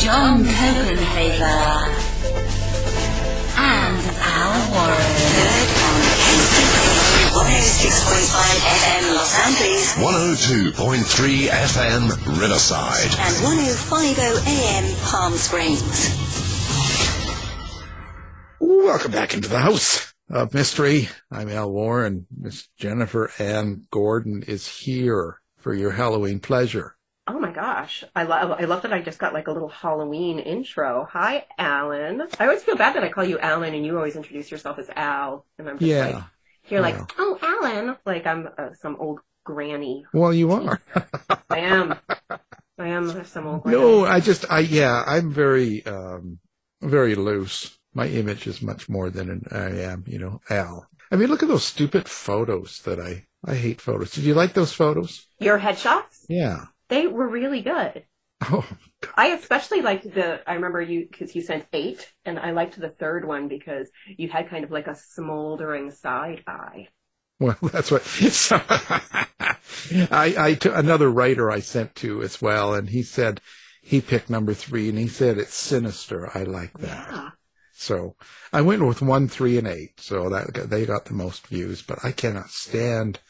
John Copenhaver, and Al Warren. Heard on KCP 106.5 FM Los Angeles 102.3 FM Riverside. and 105.0 AM Palm Springs. Welcome back into the house of mystery. I'm Al Warren. Miss Jennifer Ann Gordon is here for your Halloween pleasure. Oh my gosh. I love I love that I just got like a little Halloween intro. Hi, Alan. I always feel bad that I call you Alan and you always introduce yourself as Al. And I'm just Yeah. like, you're like, oh, Alan. Like I'm uh, some old granny. Well, you are. I am. I am some old granny. no, I just, I, yeah, I'm very, um, very loose. My image is much more than an, I am, you know, Al. I mean, look at those stupid photos that I, I hate photos. Did you like those photos? Your headshots? Yeah. They were really good. Oh, I especially liked the, I remember you, because you sent eight, and I liked the third one because you had kind of like a smoldering side eye. Well, that's what. I, I t- another writer I sent to as well, and he said he picked number three, and he said it's sinister. I like that. Yeah. So I went with one, three, and eight. So that they got the most views, but I cannot stand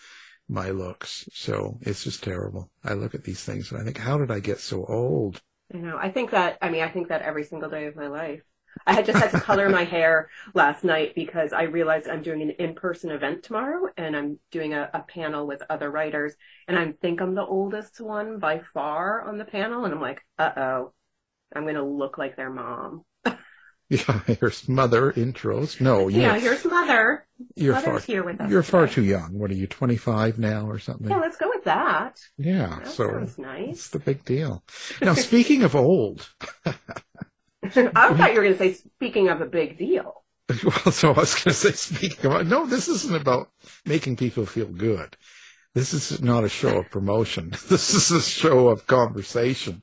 my looks. So it's just terrible. I look at these things and I think, how did I get so old? I know. I think that, I mean, I think that every single day of my life. I had just had to color my hair last night because I realized I'm doing an in-person event tomorrow and I'm doing a, a panel with other writers and I think I'm the oldest one by far on the panel and I'm like, uh-oh, I'm going to look like their mom. Yeah, here's mother intros. No, Yeah, here's mother. You're Mother's far here with us you're far today. too young. What are you, 25 now or something? Yeah, let's go with that. Yeah, That so sounds it's the big deal. Now, speaking of old, I thought you were going to say, speaking of a big deal. well, so I was going to say, speaking of, no, this isn't about making people feel good. This is not a show of promotion. This is a show of conversation.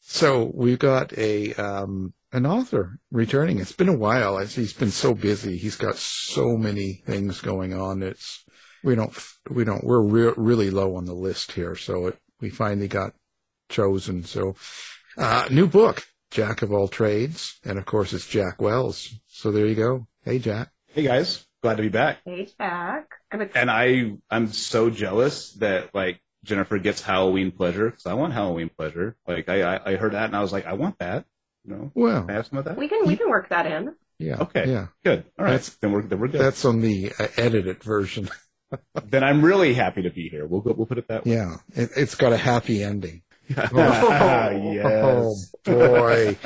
So we've got a, um, an author returning. It's been a while. As He's been so busy. He's got so many things going on. It's, we don't, we don't, we're re- really low on the list here. So it, we finally got chosen. So, uh, new book, Jack of all trades. And of course it's Jack Wells. So there you go. Hey, Jack. Hey guys, glad to be back. Hey, Jack. And I, I'm so jealous that like Jennifer gets Halloween pleasure because I want Halloween pleasure. Like I, I, I heard that and I was like, I want that. You know, Well, Can I have some of that. We can we can work that in. yeah. Okay. Yeah. Good. All right. That's- then we're then we're good. That's on the uh, edited version. then I'm really happy to be here. We'll go. We'll put it that way. Yeah. It, it's got a happy ending. Yes. Oh, boy.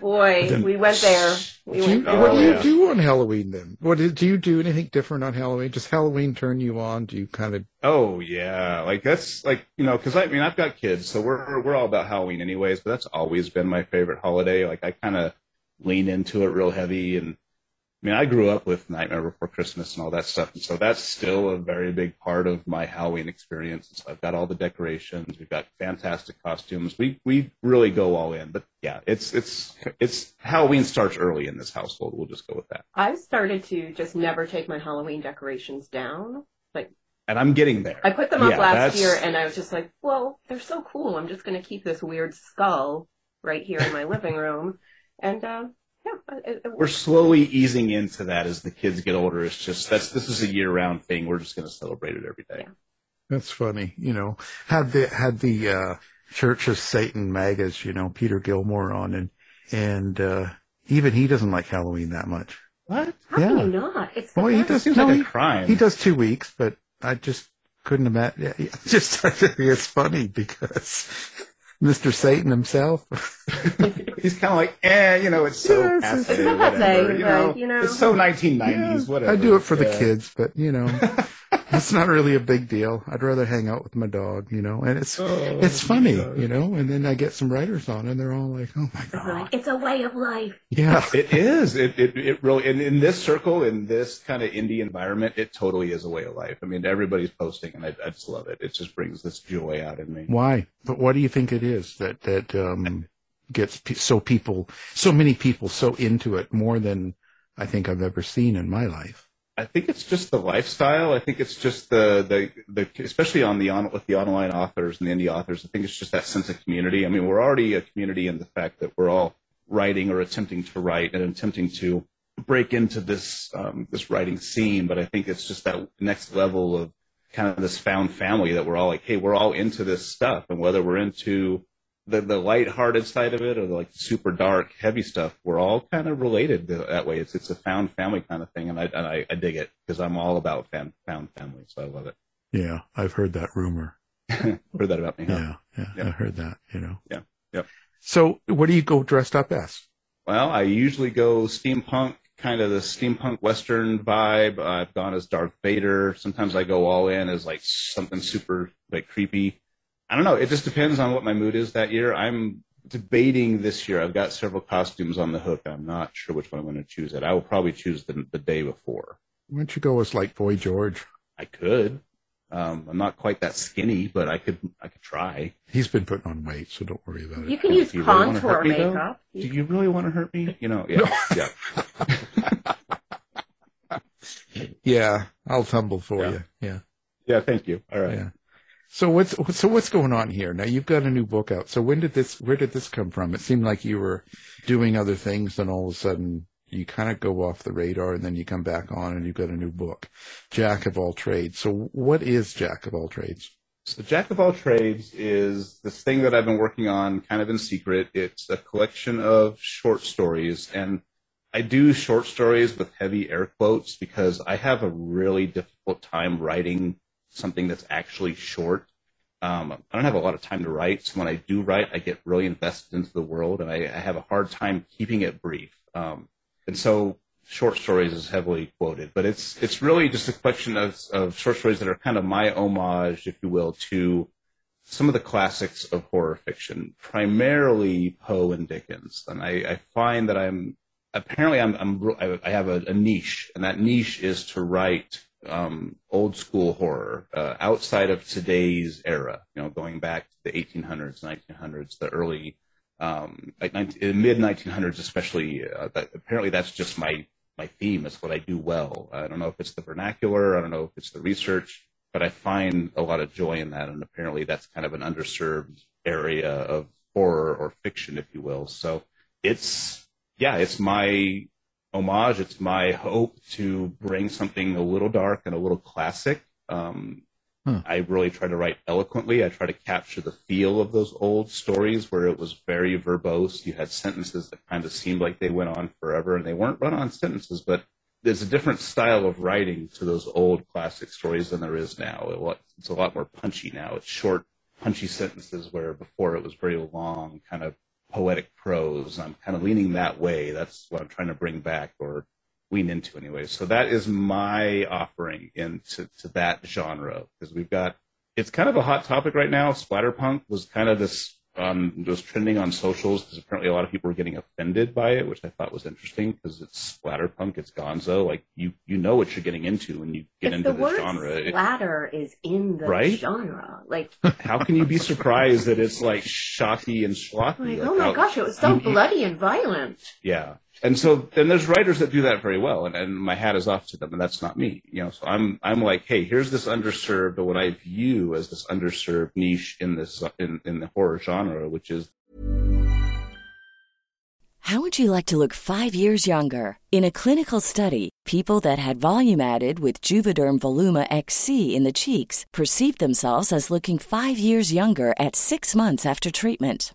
Boy, Then- we went there. We Do you, there. what do you oh, yeah. do on Halloween then? What do do you do anything different on Halloween? Does Halloween turn you on? Do you kind of Oh yeah, like that's like you know, because I mean I've got kids, so we're we're all about Halloween anyways. But that's always been my favorite holiday. Like I kind of lean into it real heavy, and I mean I grew up with Nightmare Before Christmas and all that stuff, and so that's still a very big part of my Halloween experience. And so I've got all the decorations, we've got fantastic costumes. We we really go all in. But yeah, it's it's it's Halloween starts early in this household. We'll just go with that, I've started to just never take my Halloween decorations down. Like and I'm getting there. I put them up Yeah, last that's- year, and I was just like, "Well, they're so cool. I'm just going to keep this weird skull right here in my living room." And uh, yeah, it, it we're slowly easing into that as the kids get older. It's just that's this is a year round thing. We're just going to celebrate it every day. That's funny. You know, had the had the uh, Church of Satan Magus, you know, Peter Gilmore on, and and uh, even he doesn't like Halloween that much. What? How Yeah. can you not? It's the Well, he does. Seems no, like a he, crime. he does two weeks, but I just couldn't imagine. Yeah, yeah, just it's funny because Mr. Satan himself. He's kind of like, eh, you know, it's so Yeah, it's- passe, it's so passe, you know, like, you know. it's so 1990s, whatever. I do it for the kids, but you know, it's not really a big deal. I'd rather hang out with my dog, you know, and it's Oh, it's funny, you know. And then I get some writers on, and they're all like, "Oh my god, it's a way of life. yeah." It is. It, it, it really, in, in this circle, in this kind of indie environment, it totally is a way of life. I mean, everybody's posting, and I, I just love it. It just brings this joy out in me. Why? But what do you think it is that that um, gets pe- so people, so many people, so into it more than I think I've ever seen in my life? I think it's just the lifestyle. I think it's just the, the, the especially on the on with the online authors and the indie authors. I think it's just that sense of community. I mean, we're already a community in the fact that we're all writing or attempting to write and attempting to break into this um, this writing scene. But I think it's just that next level of kind of this found family that we're all like, hey, we're all into this stuff, and whether we're into the the lighthearted side of it or the like super dark, heavy stuff, we're all kind of related th- that way. It's it's a found family kind of thing, and I and I, I dig it because I'm all about fan, found family, so I love it. Yeah, I've heard that rumor. Heard that about me? Huh? Yeah, yeah, Yeah. I heard that. You know. Yeah. Yep. So, what do you go dressed up as? Well, I usually go steampunk, kind of the steampunk western vibe. I've gone as Darth Vader. Sometimes I go all in as like something super like creepy. I don't know. It just depends on what my mood is that year. I'm debating this year. I've got several costumes on the hook. I'm not sure which one I'm going to choose. It. I will probably choose the the day before. Why don't you go as like Boy George? I could. Um, I'm not quite that skinny, but I could. I could try. He's been putting on weight, so don't worry about it. You it. can use you really wanna contour hurt me, though? makeup. Do you really want to hurt me? You know, yeah, yeah. Yeah, I'll tumble for Yeah. you. Yeah. Yeah, thank you. All right. Yeah. So what's so what's going on here? Now you've got a new book out. So when did this where did this come from? It seemed like you were doing other things and all of a sudden you kind of go off the radar and then you come back on and you've got a new book. Jack of all trades. So what is Jack of all trades? So Jack of all trades is this thing that I've been working on kind of in secret. It's a collection of short stories and I do short stories with heavy air quotes because I have a really difficult time writing something that's actually short. Um, I don't have a lot of time to write, so when I do write, I get really invested into the world, and I, I have a hard time keeping it brief. Um, and so, short stories is heavily quoted, but it's it's really just a collection of of short stories that are kind of my homage, if you will, to some of the classics of horror fiction, primarily Poe and Dickens. And I, I find that I'm apparently I'm, I'm I- I have a, a niche, and that niche is to write um, old school horror uh, outside of today's era. You know, going back to the 1800s, 1900s, the early um, like 19, mid 1900s, especially. Uh, that, apparently, that's just my my theme. It's what I do well. I don't know if it's the vernacular. I don't know if it's the research, but I find a lot of joy in that, and apparently, that's kind of an underserved area of horror or fiction, if you will. So it's yeah, it's my homage. It's my hope to bring something a little dark and a little classic. Um, Hmm. I really try to write eloquently. I try to capture the feel of those old stories where it was very verbose. You had sentences that kind of seemed like they went on forever, and they weren't run on sentences, but there's a different style of writing to those old classic stories than there is now. It's a lot more punchy now. It's short, punchy sentences where before it was very long, kind of poetic prose. I'm kind of leaning that way. That's what I'm trying to bring back or lean into anyway. So that is my offering into to that genre because we've got it's kind of a hot topic right now. Splatterpunk was kind of this um, was trending on socials because apparently a lot of people were getting offended by it, which I thought was interesting because it's splatterpunk, it's Gonzo. Like you, you know what you're getting into when you get if into the this word genre. splatter is in the Right? genre. Like, How can you be surprised that it's like shocky and schlocky? like, Like, oh my how- gosh, it was so bloody and violent. Yeah. And so then there's writers that do that very well, and, and my hat is off to them, and that's not me. You know, so I'm I'm like, hey, here's this underserved, or what I view as this underserved niche in this in, in the horror genre, which is How would you like to look five years younger? In a clinical study, people that had volume added with Juvederm Voluma XC in the cheeks perceived themselves as looking five years younger at six months after treatment.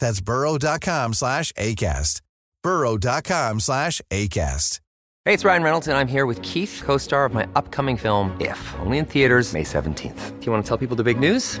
That's burrow.com slash ACAST. burrow.com slash ACAST. Hey, it's Ryan Reynolds, and I'm here with Keith, co star of my upcoming film, If, only in theaters, May 17th. Do you want to tell people the big news?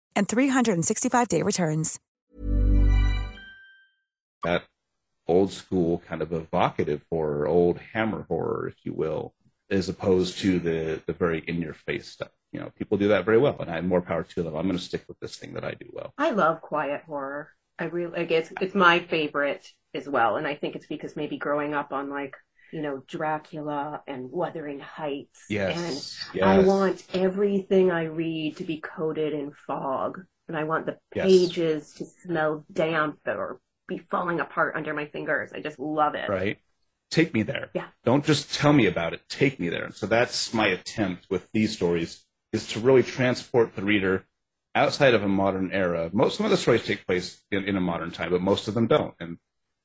and 365-day returns. that old school kind of evocative horror, old hammer horror, if you will, as opposed to the the very in your face stuff. You know, people do that very well, and I have more power to them. I'm going to stick with this thing that I do well. I love quiet horror. I really like it's it's my favorite as well, and I think it's because maybe growing up on like you know Dracula and Wuthering Heights, Yes, and I want everything I read to be coated in fog, and I want the Yes. pages to smell damp or be falling apart under my fingers. I just love it. Right. Take me there. Yeah. Don't just tell me about it. Take me there. And so that's my attempt with these stories is to really transport the reader outside of a modern era. Most some of the stories take place in, in a modern time, but most of them don't. And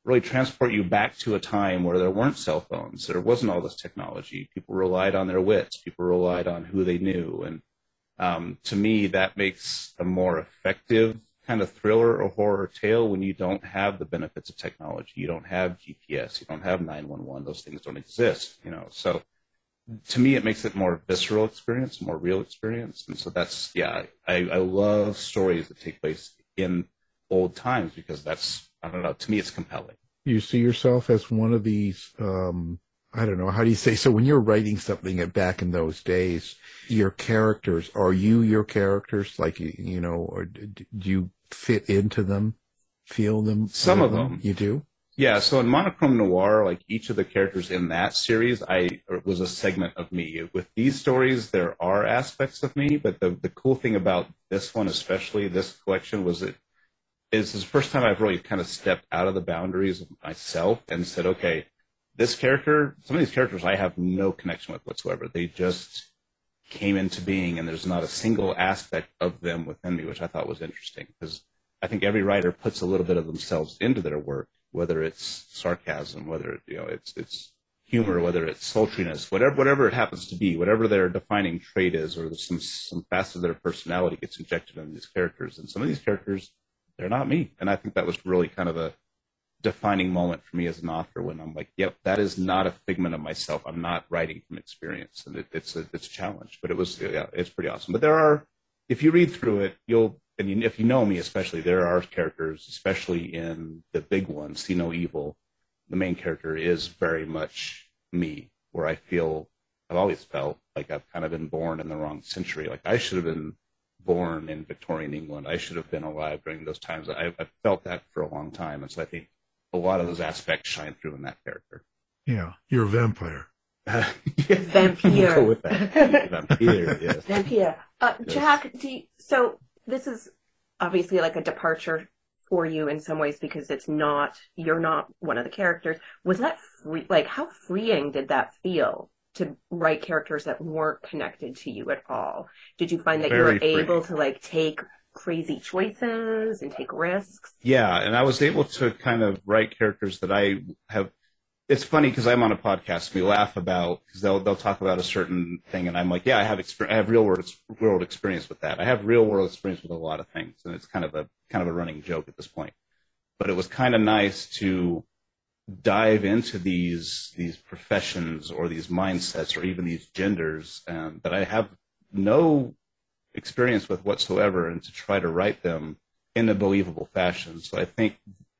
really transport you back to a time where there weren't cell phones, there wasn't all this technology. People relied on their wits, people relied on who they knew, and um, to me, that makes a more effective kind of thriller or horror tale when you don't have the benefits of technology. You don't have GPS, you don't have 911. Those things don't exist, you know. So to me, it makes it more visceral experience, more real experience. And so that's, yeah, I, I love stories that take place in old times because that's, I don't know, to me, it's compelling. You see yourself as one of these, um, I don't know, how do you say? So when you're writing something back in those days, your characters, are you your characters? Like, you know, or do you fit into them, feel them? Some of them. You do? Yeah, so in Monochrome Noir, like each of the characters in that series, I was a segment of me. With these stories, there are aspects of me, but the the cool thing about this one, especially this collection, was it is the first time I've really kind of stepped out of the boundaries of myself and said, okay, this character, some of these characters I have no connection with whatsoever. They just came into being, and there's not a single aspect of them within me, which I thought was interesting because I think every writer puts a little bit of themselves into their work whether it's sarcasm, whether you know it's it's humor, whether it's sultriness, whatever whatever it happens to be, whatever their defining trait is, or some some facet of their personality gets injected into these characters. And some of these characters, they're not me, and I think that was really kind of a defining moment for me as an author when I'm like, yep, that is not a figment of myself. I'm not writing from experience, and it, it's a it's a challenge, but it was yeah, it's pretty awesome. But there are, if you read through it, you'll and if you know me, especially, there are characters, especially in the big one, See No Evil. The main character is very much me, where I feel I've always felt like I've kind of been born in the wrong century. Like I should have been born in Victorian England. I should have been alive during those times. I, I've felt that for a long time, and so I think a lot of those aspects shine through in that character. Yeah, you're a vampire. Vampire. Go with that. Vampire, yes. Vampire. Uh, Yes. Jack, do you, so this is obviously like a departure for you in some ways because it's not you're not one of the characters. Was that free? Like, how freeing did that feel to write characters that weren't connected to you at all? Did you find that you were freeing. able to like take crazy choices and take risks? Yeah, and I was able to kind of write characters that I have. It's funny because I'm on a podcast. We laugh about because they'll they'll talk about a certain thing, and I'm like, yeah, I have exper- I have real world world experience with that. I have real world experience with a lot of things, and it's kind of a kind of a running joke at this point. But it was kind of nice to dive into these these professions or these mindsets or even these genders um, that I have no experience with whatsoever, and to try to write them in a believable fashion. So I think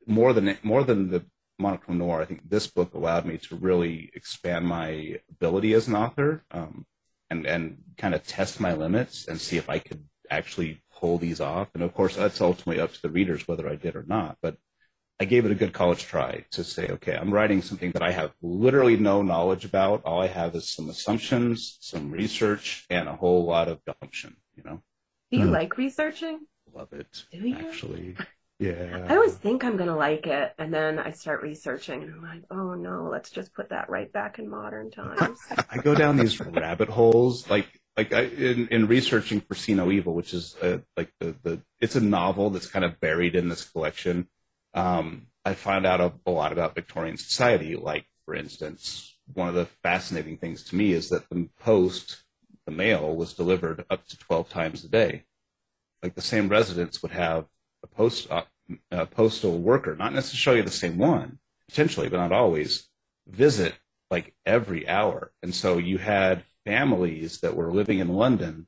more than more than the monochrome noir, I think this book allowed me to really expand my ability as an author, um, and and kind of test my limits and see if I could actually pull these off. And of course, that's ultimately up to the readers whether I did or not. But I gave it a good college try to say, okay, I'm writing something that I have literally no knowledge about. All I have is some assumptions, some research, and a whole lot of gumption. You know, Do you Uh, like researching? love it. Do you? Actually, yeah. I always think I'm gonna like it, and then I start researching, and I'm like, oh no, let's just put that right back in modern times. I go down these rabbit holes, like like I, in in researching for See No Evil, which is uh like the the it's a novel that's kind of buried in this collection. Um, I found out a, a lot about Victorian society. Like for instance, one of the fascinating things to me is that the post, the mail, was delivered up to twelve times a day. Like the same residents would have a post uh, a postal worker, not necessarily the same one, potentially, but not always, visit like every hour. And so you had families that were living in London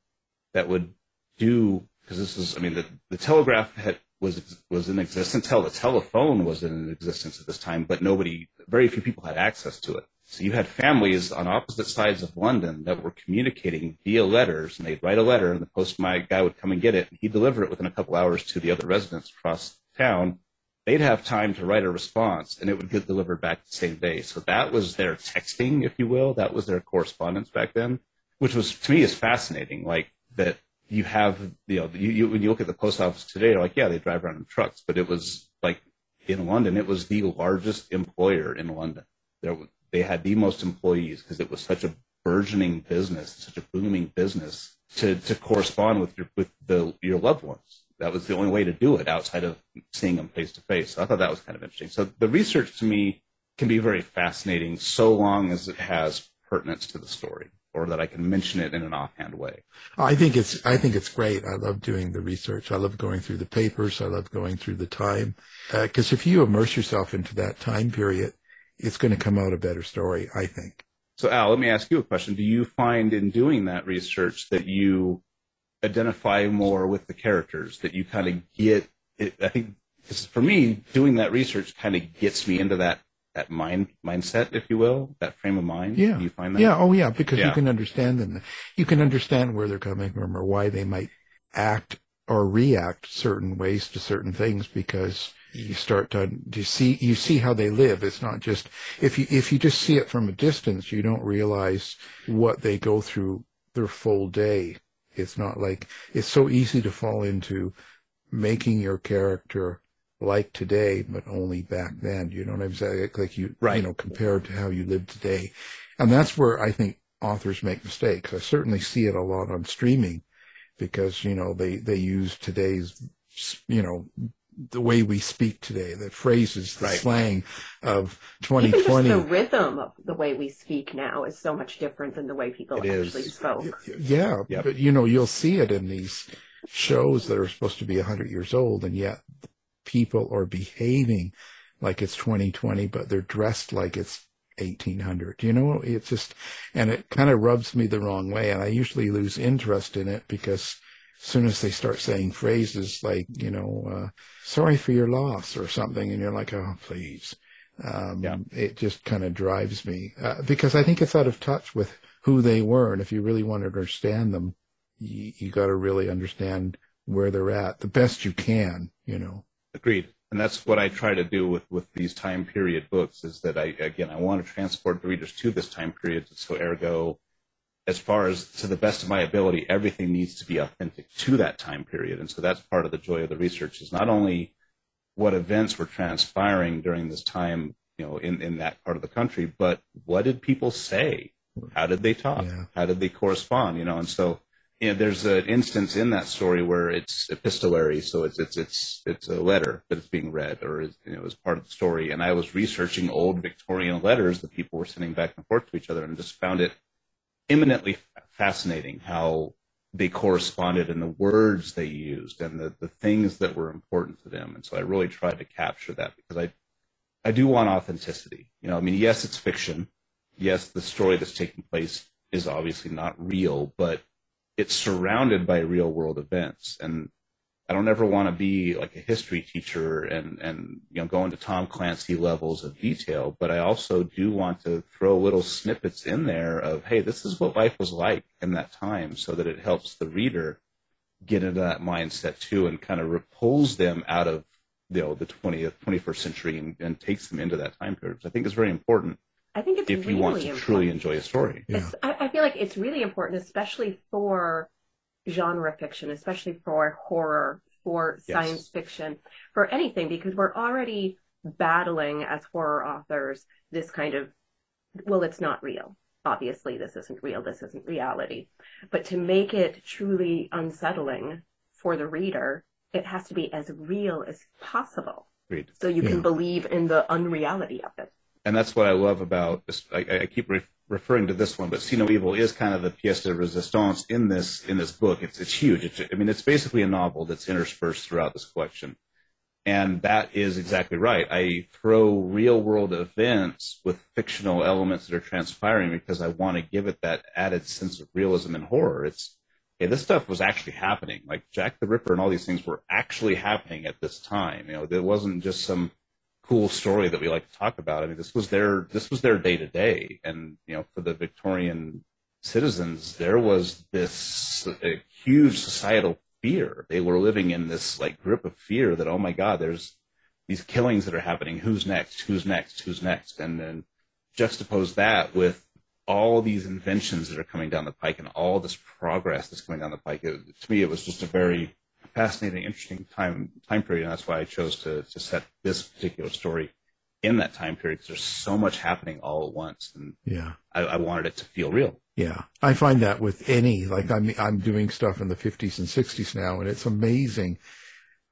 that would do because this is, I mean, the, the telegraph had, was was in existence. Hell, the telephone was in existence at this time, but nobody, very few people had access to it. So you had families on opposite sides of London that were communicating via letters, and they'd write a letter, and the postman guy would come and get it, and he'd deliver it within a couple hours to the other residents across town. They'd have time to write a response, and it would get delivered back the same day. So that was their texting, if you will. That was their correspondence back then, which was to me is fascinating. Like that you have, you know, you, you when you look at the post office today, like, yeah, they drive around in trucks, but it was like in London. It was the largest employer in London. There, they had the most employees because it was such a burgeoning business, such a booming business to, to correspond with your with the your loved ones. That was the only way to do it outside of seeing them face to face. So I thought that was kind of interesting. So the research to me can be very fascinating so long as it has pertinence to the story or that I can mention it in an offhand way. I think it's I think it's great. I love doing the research. I love going through the papers. I love going through the time because uh, if you immerse yourself into that time period, it's going to come out a better story. I think. So Al, let me ask you a question. Do you find in doing that research that you identify more with the characters that you kind of get? It, I think because for me, doing that research kind of gets me into that that mind mindset, if you will, that frame of mind? Yeah. Do you find that? Yeah. Oh, yeah. Because Yeah. you can understand them. You can understand where they're coming from or why they might act or react certain ways to certain things because you start to, to see you see how they live. It's not just if you if you just see it from a distance, you don't realize what they go through their full day. It's not like it's so easy to fall into making your character like today, but only back then. You know what I'm saying? Like you, you know, compared to how you live today. And that's where I think authors make mistakes. I certainly see it a lot on streaming because, you know, they, they use today's, you know, the way we speak today, the phrases, the slang of Even just 2020. the rhythm of the way we speak now is so much different than the way people It is. actually spoke. Yeah, but you know, you'll see it in these shows that are supposed to be 100 years old, and yet people are behaving like it's 2020, but they're dressed like it's 1800. You know, it's just, and it kind of rubs me the wrong way. And I usually lose interest in it because as soon as they start saying phrases like, you know, uh, sorry for your loss or something, and you're like, oh, please. Um, It just kind of drives me uh, because I think it's out of touch with who they were. And if you really want to understand them, you, you got to really understand where they're at the best you can, you know. Agreed. And that's what I try to do with, with these time period books is that I, again, I want to transport the readers to this time period. So ergo, as far as to the best of my ability, everything needs to be authentic to that time period. And so that's part of the joy of the research is not only what events were transpiring during this time, you know, in, in that part of the country, but what did people say? How did they talk? How did they correspond? You know, and so you know, there's an instance in that story where it's epistolary, so it's it's it's it's a letter that is being read, or is, you know, part of the story. And I was researching old Victorian letters that people were sending back and forth to each other, and just found it eminently fascinating how they corresponded and the words they used and the, the things that were important to them. And so I really tried to capture that because I I do want authenticity. You know, I mean, yes, it's fiction. Yes, the story that's taking place is obviously not real, but it's surrounded by real world events. And I don't ever want to be like a history teacher and, and, you know, go into Tom Clancy levels of detail, but I also do want to throw little snippets in there of, hey, this is what life was like in that time so that it helps the reader get into that mindset too and kind of repulls them out of, you know, the 20th, 21st century and, and takes them into that time period, which I think is very important I think it's if you want to important. truly enjoy a story. It's- I, I feel like it's really important, especially for genre fiction, especially for horror, for Yes. science fiction, for anything, because we're already battling as horror authors this kind of, well, it's not real. Obviously, this isn't real. This isn't reality. But to make it truly unsettling for the reader, it has to be as real as possible. Agreed. So you Yeah. can believe in the unreality of it. And that's what I love about this. I, I keep re- referring to this one, but See No Evil is kind of the pièce de résistance in this in this book. It's it's huge. It's, I mean, it's basically a novel that's interspersed throughout this collection, and that is exactly right. I throw real world events with fictional elements that are transpiring because I want to give it that added sense of realism and horror. It's hey, this stuff was actually happening. Like Jack the Ripper and all these things were actually happening at this time. You know, there wasn't just some cool story that we like to talk about. I mean, this was their this was their day to day, and you know, for the Victorian citizens, there was this huge societal fear. They were living in this like grip of fear that oh my god, there's these killings that are happening. Who's next? Who's next? Who's next? And then juxtapose that with all these inventions that are coming down the pike and all this progress that's coming down the pike. It, to me, it was just a very fascinating, interesting time time period, and that's why I chose to to set this particular story in that time period because there's so much happening all at once, and Yeah. I, I wanted it to feel real. Yeah, I find that with any like I'm I'm doing stuff in the 50s and 60s now, and it's amazing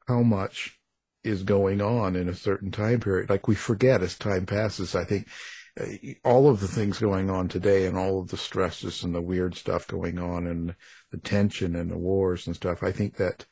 how much is going on in a certain time period. Like we forget as time passes. I think uh, all of the things going on today, and all of the stresses and the weird stuff going on, and the tension and the wars and stuff. I think that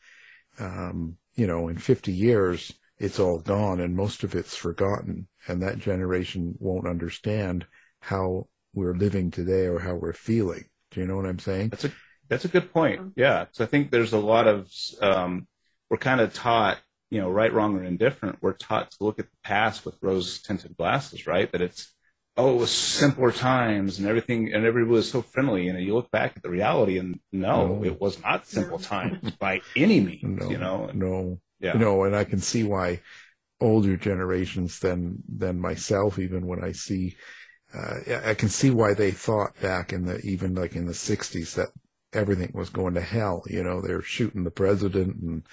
um, you know, in 50 years, it's all gone, and most of it's forgotten, and that generation won't understand how we're living today or how we're feeling. Do you know what I'm saying? That's a that's a good point. Yeah, so I think there's a lot of um, we're kind of taught, you know, right, wrong, or indifferent. We're taught to look at the past with rose tinted glasses, right? That it's oh, it was simpler times and everything, and everybody was so friendly. And you look back at the reality, and no, No. it was not simple times by any means. No, You know, no, Yeah. you know, and I can see why older generations than than myself, even when I see, uh, I I can see why they thought back in the even like in the '60s that everything was going to hell. You know, they're shooting the president and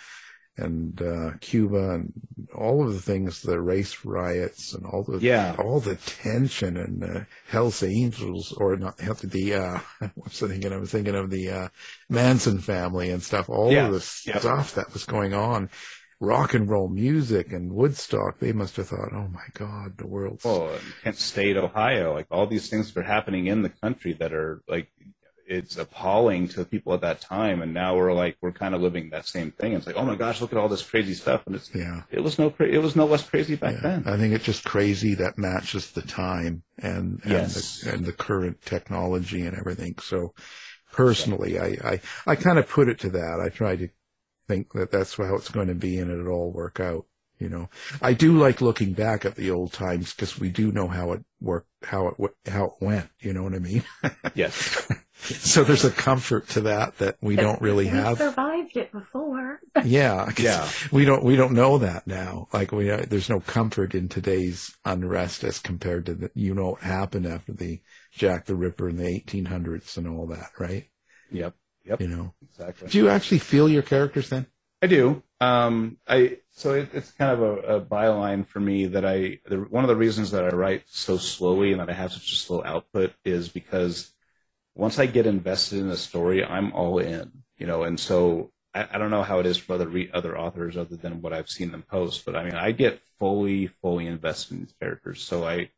and uh, Cuba and all of the things, the race riots and all the Yeah. all the tension and uh, Hell's Angels or not the uh, what's I thinking? I was thinking of the uh, Manson family and stuff. All Yeah. of the Yeah. stuff that was going on, rock and roll music and Woodstock. They must have thought, "Oh my God, the world's." oh Kent State, Ohio, like all these things that are happening in the country that are like it's appalling to the people at that time, and now we're like we're kind of living that same thing. It's like, oh my gosh, look at all this crazy stuff, and it's Yeah. it was no it was no less crazy back then. I think it's just crazy that matches the time and and, Yes. the, and the current technology and everything. So personally, I, I, I kind of put it to that. I try to think that that's how it's going to be and it'll all work out. You know, I do like looking back at the old times because we do know how it worked, how it, w- how it went. You know what I mean? Yes. so there's a comfort to that that we don't really have. We have. survived it before. Yeah, 'cause Yeah. We don't we don't know that now. Like we uh, there's no comfort in today's unrest as compared to the you know what happened after the Jack the Ripper in the 1800s and all that, right? Yep. Yep. You know. Exactly. Do you actually feel your characters then? I do. Um, I so it, it's kind of a, a byline for me that I the, one of the reasons that I write so slowly and that I have such a slow output is because once I get invested in a story, I'm all in. You know, and so I, I don't know how it is for other re, other authors other than what I've seen them post, but I mean, I get fully fully invested in these characters. So I,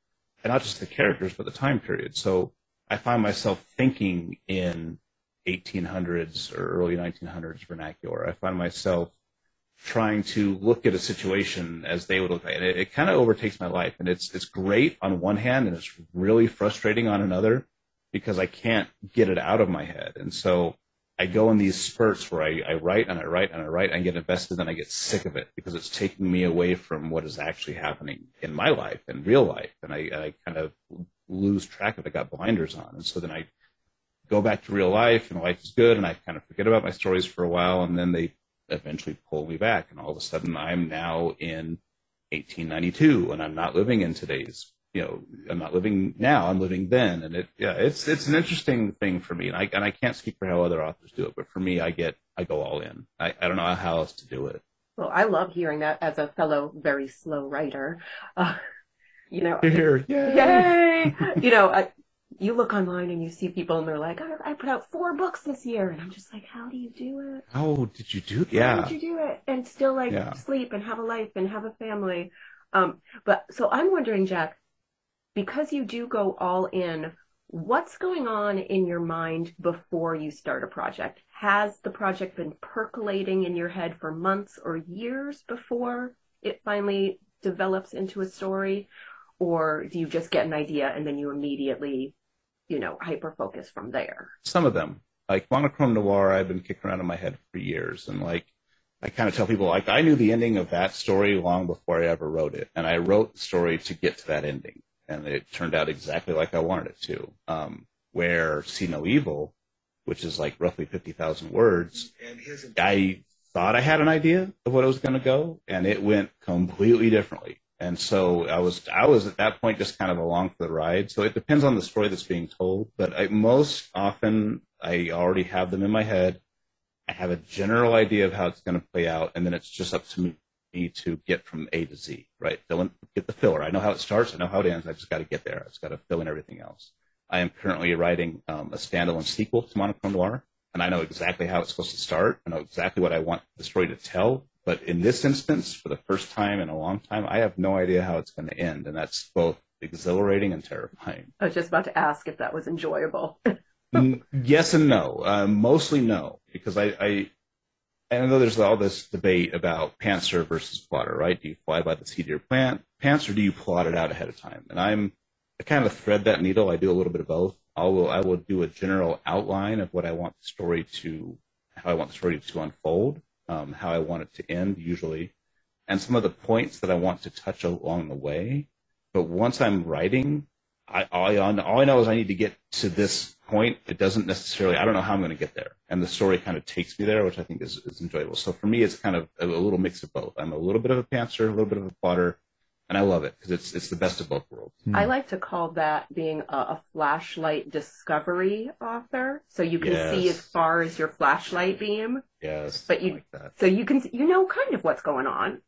and not just the characters, but the time period. So I find myself thinking in 1800s or early 1900s vernacular. I find myself trying to look at a situation as they would look at it. It, it kind of overtakes my life, and it's it's great on one hand, and it's really frustrating on another because I can't get it out of my head, and so I go in these spurts where I, I write and I write and I write and I get invested and I get sick of it because it's taking me away from what is actually happening in my life in real life, and I, I kind of lose track of it. I got blinders on, and so then I go back to real life and life is good and I kind of forget about my stories for a while and then they eventually pull me back. And all of a sudden I'm now in 1892 and I'm not living in today's you know I'm not living now I'm living then and it yeah it's it's an interesting thing for me and I and I can't speak for how other authors do it but for me I get I go all in I, I don't know how else to do it Well, I love hearing that as a fellow very slow writer. Uh, you know, here yay, yay! you know, I, you look online and you see people and they're like, I, I put out four books this year, and I'm just like, how do you do it? how did you do How yeah how did you do it? And still like Yeah. sleep and have a life and have a family. Um, but so I'm wondering, Jack, because you do go all in, what's going on in your mind before you start a project? Has the project been percolating in your head for months or years before it finally develops into a story? Or do you just get an idea and then you immediately, you know, hyper focus from there? some of them. Like Monochrome Noir, I've been kicking around in my head for years, and like I kind of tell people, like I knew the ending of that story long before I ever wrote it, and I wrote the story to get to that ending, and it turned out exactly like I wanted it to. Um, where See No Evil, which is like roughly fifty thousand words, I thought I had an idea of what it was going to go, and it went completely differently. And so I was I was at that point just kind of along for the ride. So it depends on the story that's being told, but I, most often I already have them in my head. I have a general idea of how it's going to play out, and then it's just up to me to get from A to Z, right? Fill in, get the filler. I know how it starts. I know how it ends. I just got to get there. I just got to fill in everything else. I am currently writing um, a standalone sequel to Monochrome Noir, and I know exactly how it's supposed to start. I know exactly what I want the story to tell. But in this instance, for the first time in a long time, I have no idea how it's going to end, and that's both exhilarating and terrifying. I was just about to ask if that was enjoyable. yes and no. Uh, mostly no, because I, I, I know there's all this debate about pantser versus plotter, right? Do you fly by the seat of your plant pants, or do you plot it out ahead of time? And I'm, I kind of thread that needle. I do a little bit of both. I will, I will do a general outline of what I want the story to, how I want the story to unfold, um, how I want it to end, usually, and some of the points that I want to touch along the way. But once I'm writing, I, all, I, all I know is I need to get to this point. It doesn't necessarily, I don't know how I'm going to get there. And the story kind of takes me there, which I think is, is enjoyable. So for me, it's kind of a, a little mix of both. I'm a little bit of a pantser, a little bit of a plotter, and I love it because it's it's the best of both worlds. I like to call that being a, a flashlight discovery author. So you can see as far as your flashlight beam, Yes. but you so you can you know kind of what's going on.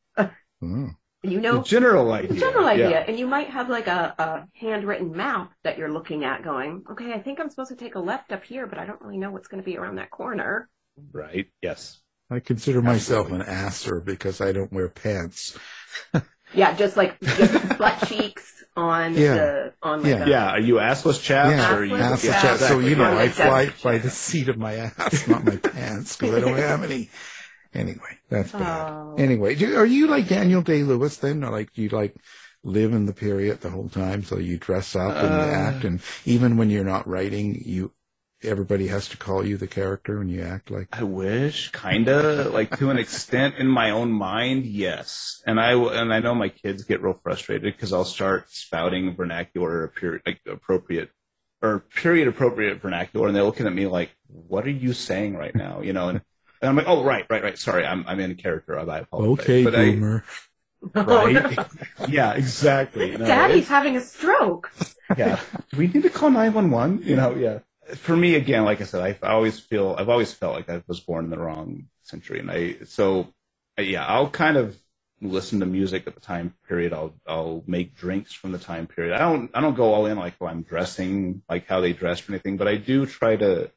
Mm. You know the general the idea. general idea, Yeah. and you might have like a, a handwritten map that you're looking at, going, okay, I think I'm supposed to take a left up here, but I don't really know what's going to be around that corner. Right. Yes. I consider myself an asser because I don't wear pants. Yeah, just like just butt cheeks on Yeah. the on like Yeah. a, Yeah. Are you assless chaps Yeah, or are you? ass yeah, chat. So you know, I fly by the seat of my ass, not my pants, because I don't have any. Anyway, that's bad. Oh. Anyway, do, are you like Daniel Day Lewis then? Or like you like live in the period the whole time, so you dress up and Uh. act, and even when you're not writing, you everybody has to call you the character, and you act like. I wish, kinda, like to an extent in my own mind, yes. And I and I know my kids get real frustrated because I'll start spouting vernacular, period, like appropriate or period appropriate vernacular, and they're looking at me like, "What are you saying right now?" You know, and, and I'm like, "Oh, right, right, right. Sorry, I'm I'm in character. I apologize." Okay, but I, boomer. right? yeah, exactly. You know, Daddy's having a stroke. yeah. Do we need to call 911? You know, yeah. For me, again, like I said, I, I always feel, I've always felt like I was born in the wrong century. And I, so, yeah, I'll kind of listen to music at the time period. I'll, I'll make drinks from the time period. I don't, I don't go all in like, oh, I'm dressing like how they dressed or anything, but I do try to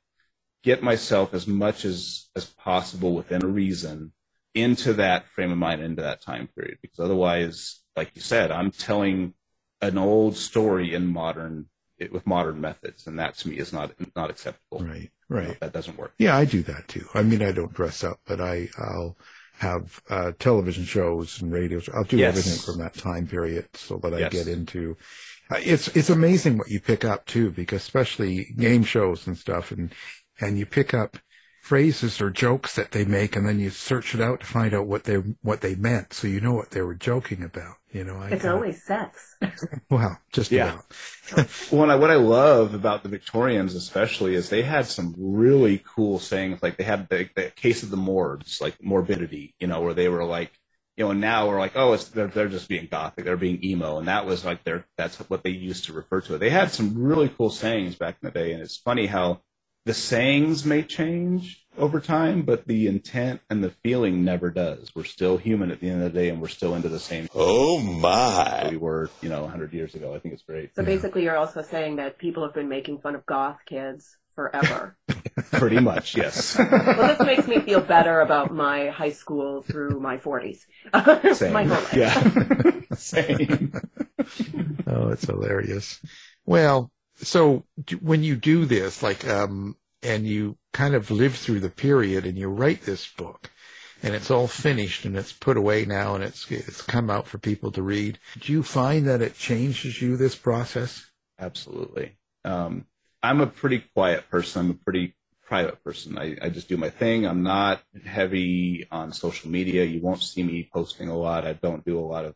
get myself as much as, as possible within a reason into that frame of mind, into that time period. Because otherwise, like you said, I'm telling an old story in modern it, with modern methods, and that to me is not not acceptable. Right, right. that doesn't work. Yeah, I do that too. I mean, I don't dress up, but I, I'll have uh, television shows and radio. shows. I'll do Yes. everything from that time period so that I Yes. get into. Uh, it's it's amazing what you pick up too, because especially game shows and stuff, and and you pick up phrases or jokes that they make, and then you search it out to find out what they what they meant, so you know what they were joking about. You know, I It's kinda- always sex. well, just Yeah. about. Well, I, what I love about the Victorians, especially, is they had some really cool sayings. Like they had the, the case of the morbs, like morbidity, you know, where they were like, you know, and now we're like, oh, it's they're they're just being gothic, they're being emo, and that was like their that's what they used to refer to it. They had some really cool sayings back in the day, and it's funny how the sayings may change over time, but the intent and the feeling never does. We're still human at the end of the day, and we're still into the same. Oh my. We were, you know, 100 years ago. I think it's great. So basically, you're also saying that people have been making fun of goth kids forever. Pretty much, yes. well, this makes me feel better about my high school through my 40s. Same. my whole life. Yeah. Same. Oh, it's hilarious. Well, so when you do this, like, um, and you kind of live through the period and you write this book and it's all finished and it's put away now and it's, it's come out for people to read. Do you find that it changes you, this process? Absolutely. Um, I'm a pretty quiet person. I'm a pretty private person. I, I just do my thing. I'm not heavy on social media. You won't see me posting a lot. I don't do a lot of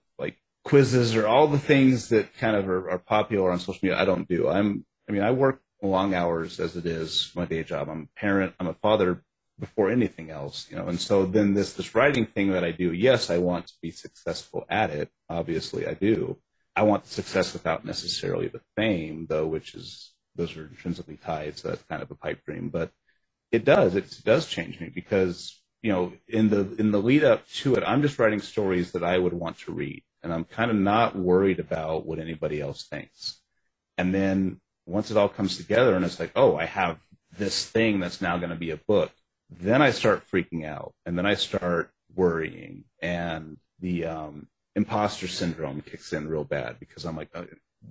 quizzes or all the things that kind of are, are popular on social media. I don't do. I'm, I mean, I work long hours as it is my day job. I'm a parent. I'm a father before anything else, you know. And so then this this writing thing that I do, yes, I want to be successful at it. Obviously, I do. I want success without necessarily the fame, though, which is those are intrinsically tied. So that's kind of a pipe dream. But It does. It does change me because you know in the in the lead up to it, I'm just writing stories that I would want to read, and I'm kind of not worried about what anybody else thinks. And then once it all comes together, and it's like, oh, I have this thing that's now going to be a book. Then I start freaking out, and then I start worrying, and the um, imposter syndrome kicks in real bad because I'm like, oh,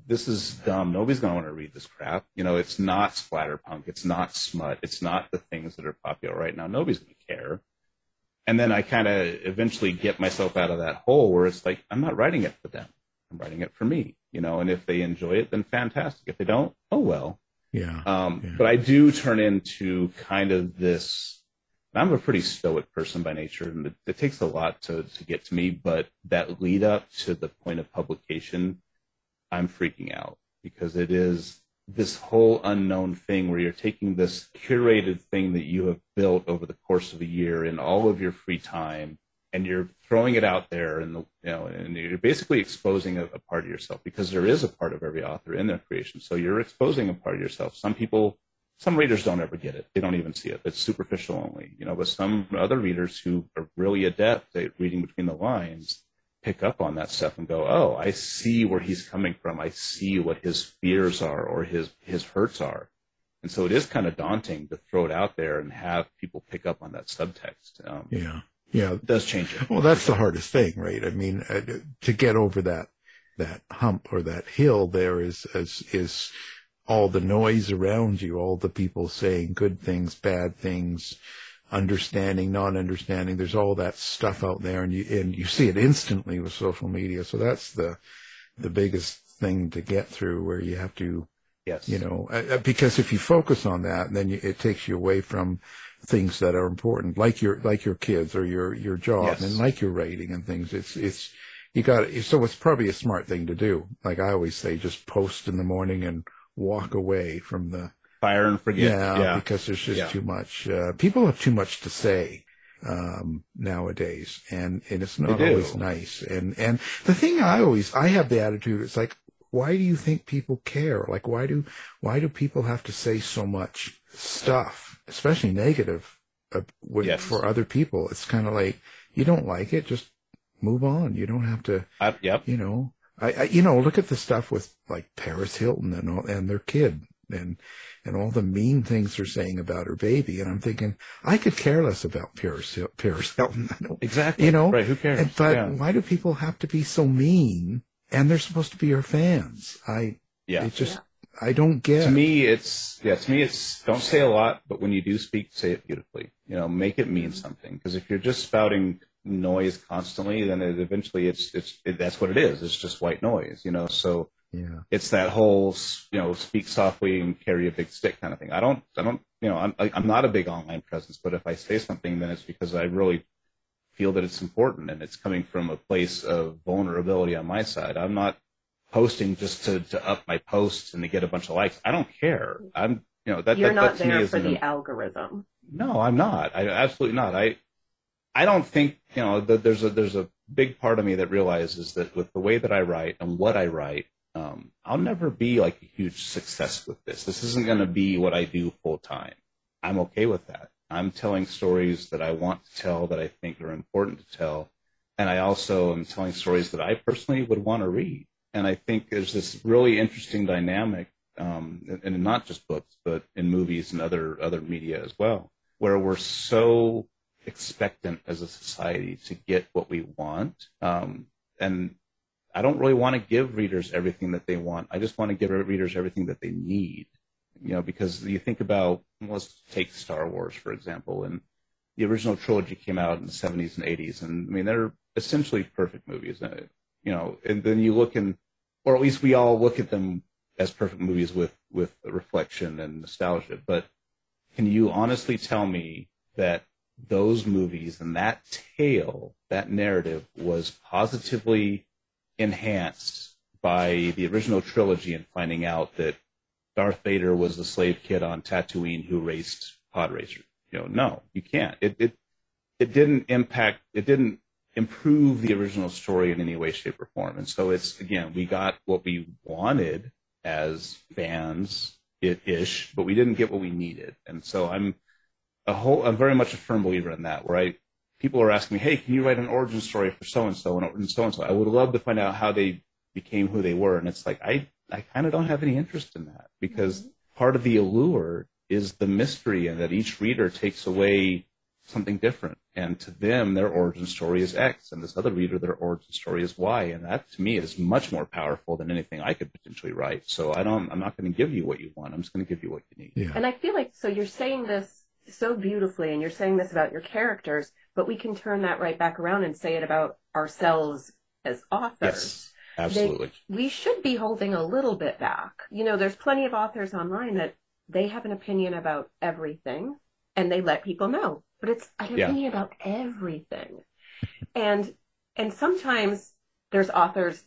this is dumb. Nobody's going to want to read this crap. You know, it's not splatterpunk. It's not smut. It's not the things that are popular right now. Nobody's going to care. And then I kind of eventually get myself out of that hole where it's like, I'm not writing it for them. I'm writing it for me, you know, and if they enjoy it, then fantastic. If they don't, oh well. Yeah. Um, yeah. But I do turn into kind of this. I'm a pretty stoic person by nature, and it, it takes a lot to, to get to me. But that lead up to the point of publication, I'm freaking out because it is this whole unknown thing where you're taking this curated thing that you have built over the course of a year in all of your free time and you're throwing it out there and the, you know and you're basically exposing a, a, part of yourself because there is a part of every author in their creation. So you're exposing a part of yourself. Some people some readers don't ever get it. They don't even see it. It's superficial only you know but some other readers who are really adept at reading between the lines pick up on that stuff and go, oh, I see where he's coming from. I see what his fears are or his his hurts are. And so it is kind of daunting to throw it out there and have people pick up on that subtext. Um, yeah, yeah, it does change it. Well, that's the hardest thing, right? I mean, uh, to get over that that hump or that hill, there is is is all the noise around you, all the people saying good things, bad things, understanding, non-understanding. There's all that stuff out there, and you and you see it instantly with social media. So that's the the biggest thing to get through, where you have to, yes, you know, uh, because if you focus on that, then you, it takes you away from things that are important, like your like your kids or your your job, yes. and like your rating and things. It's it's you got so it's probably a smart thing to do. Like I always say, just post in the morning and walk away from the fire and forget. Yeah, yeah. because there's just yeah. too much. Uh, people have too much to say um, nowadays, and and it's not always nice. And and the thing I always I have the attitude it's like, why do you think people care? Like why do why do people have to say so much stuff, especially negative, uh, with, yes. for other people? It's kind of like you don't like it, just move on. You don't have to. Uh, yep. You know. I, I, you know, look at the stuff with like Paris Hilton and all, and their kid, and and all the mean things they're saying about her baby. And I'm thinking, I could care less about Paris, Paris Hilton. exactly. You know? Right. Who cares? And, but yeah. why do people have to be so mean? And they're supposed to be her fans. I, yeah. It just, yeah. I don't get. To me, it's, yeah, to me, it's, don't say a lot, but when you do speak, say it beautifully. You know, make it mean mm-hmm. something. Because if you're just spouting noise constantly, then it eventually it's, it's, it, that's what it is. It's just white noise, you know? So, yeah. It's that whole, you know, speak softly and carry a big stick kind of thing. I don't, I don't, you know, I'm, I'm not a big online presence, but if I say something, then it's because I really feel that it's important and it's coming from a place of vulnerability on my side. I'm not posting just to, to up my posts and to get a bunch of likes. I don't care. I'm, you know, that, you're that, not that there for the a, algorithm. No, I'm not. I absolutely not. I, I don't think, you know, that there's a, there's a big part of me that realizes that with the way that I write and what I write, um, I'll never be like a huge success with this. This isn't going to be what I do full time. I'm okay with that. I'm telling stories that I want to tell that I think are important to tell. And I also am telling stories that I personally would want to read. And I think there's this really interesting dynamic, um, and not just books, but in movies and other, other media as well, where we're so expectant as a society to get what we want. Um, and I don't really want to give readers everything that they want. I just want to give readers everything that they need. You know, because you think about, let's take Star Wars, for example, and the original trilogy came out in the 70s and 80s. And I mean, they're essentially perfect movies. Uh, you know, and then you look and, or at least we all look at them as perfect movies with, with reflection and nostalgia. But can you honestly tell me that those movies and that tale, that narrative was positively enhanced by the original trilogy and finding out that Darth Vader was the slave kid on Tatooine who raced pod racers. You know, no, you can't. It it it didn't impact. It didn't improve the original story in any way, shape, or form. And so it's again, we got what we wanted as fans ish, but we didn't get what we needed. And so I'm a whole. I'm very much a firm believer in that. Where I people are asking me, "Hey, can you write an origin story for so and so and so and so?" I would love to find out how they became who they were, and it's like I I kind of don't have any interest in that because mm-hmm. part of the allure is the mystery, and that each reader takes away something different. And to them, their origin story is X, and this other reader, their origin story is Y. And that to me is much more powerful than anything I could potentially write. So I don't, I'm not going to give you what you want. I'm just going to give you what you need. And I feel like so you're saying this so beautifully, and you're saying this about your characters, but we can turn that right back around and say it about ourselves as authors. Yes, absolutely. They, we should be holding a little bit back. You know, there's plenty of authors online that they have an opinion about everything and they let people know, but it's an Yeah. opinion about everything. and and sometimes there's authors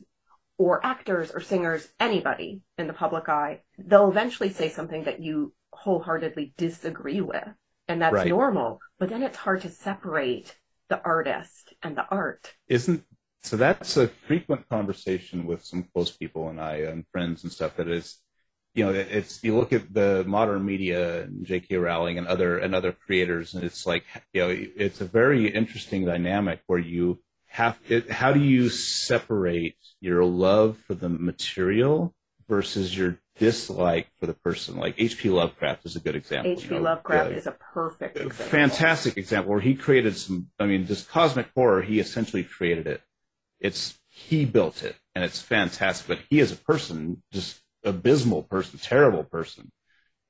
or actors or singers, anybody in the public eye, they'll eventually say something that you wholeheartedly disagree with. And that's Right. normal. But then it's hard to separate the artist and the art. isn't so that's a frequent conversation with some close people and I and friends and stuff that is you know it- it's you look at the modern media and J.K. Rowling and other and other creators and it's like you know it's a very interesting dynamic where you have it, how do you separate your love for the material versus your dislike for the person like H.P. Lovecraft is a good example you H.P. know, Lovecraft is a perfect example. fantastic example where he created some i mean this cosmic horror he essentially created it it's he built it and it's fantastic but he is a person just abysmal person terrible person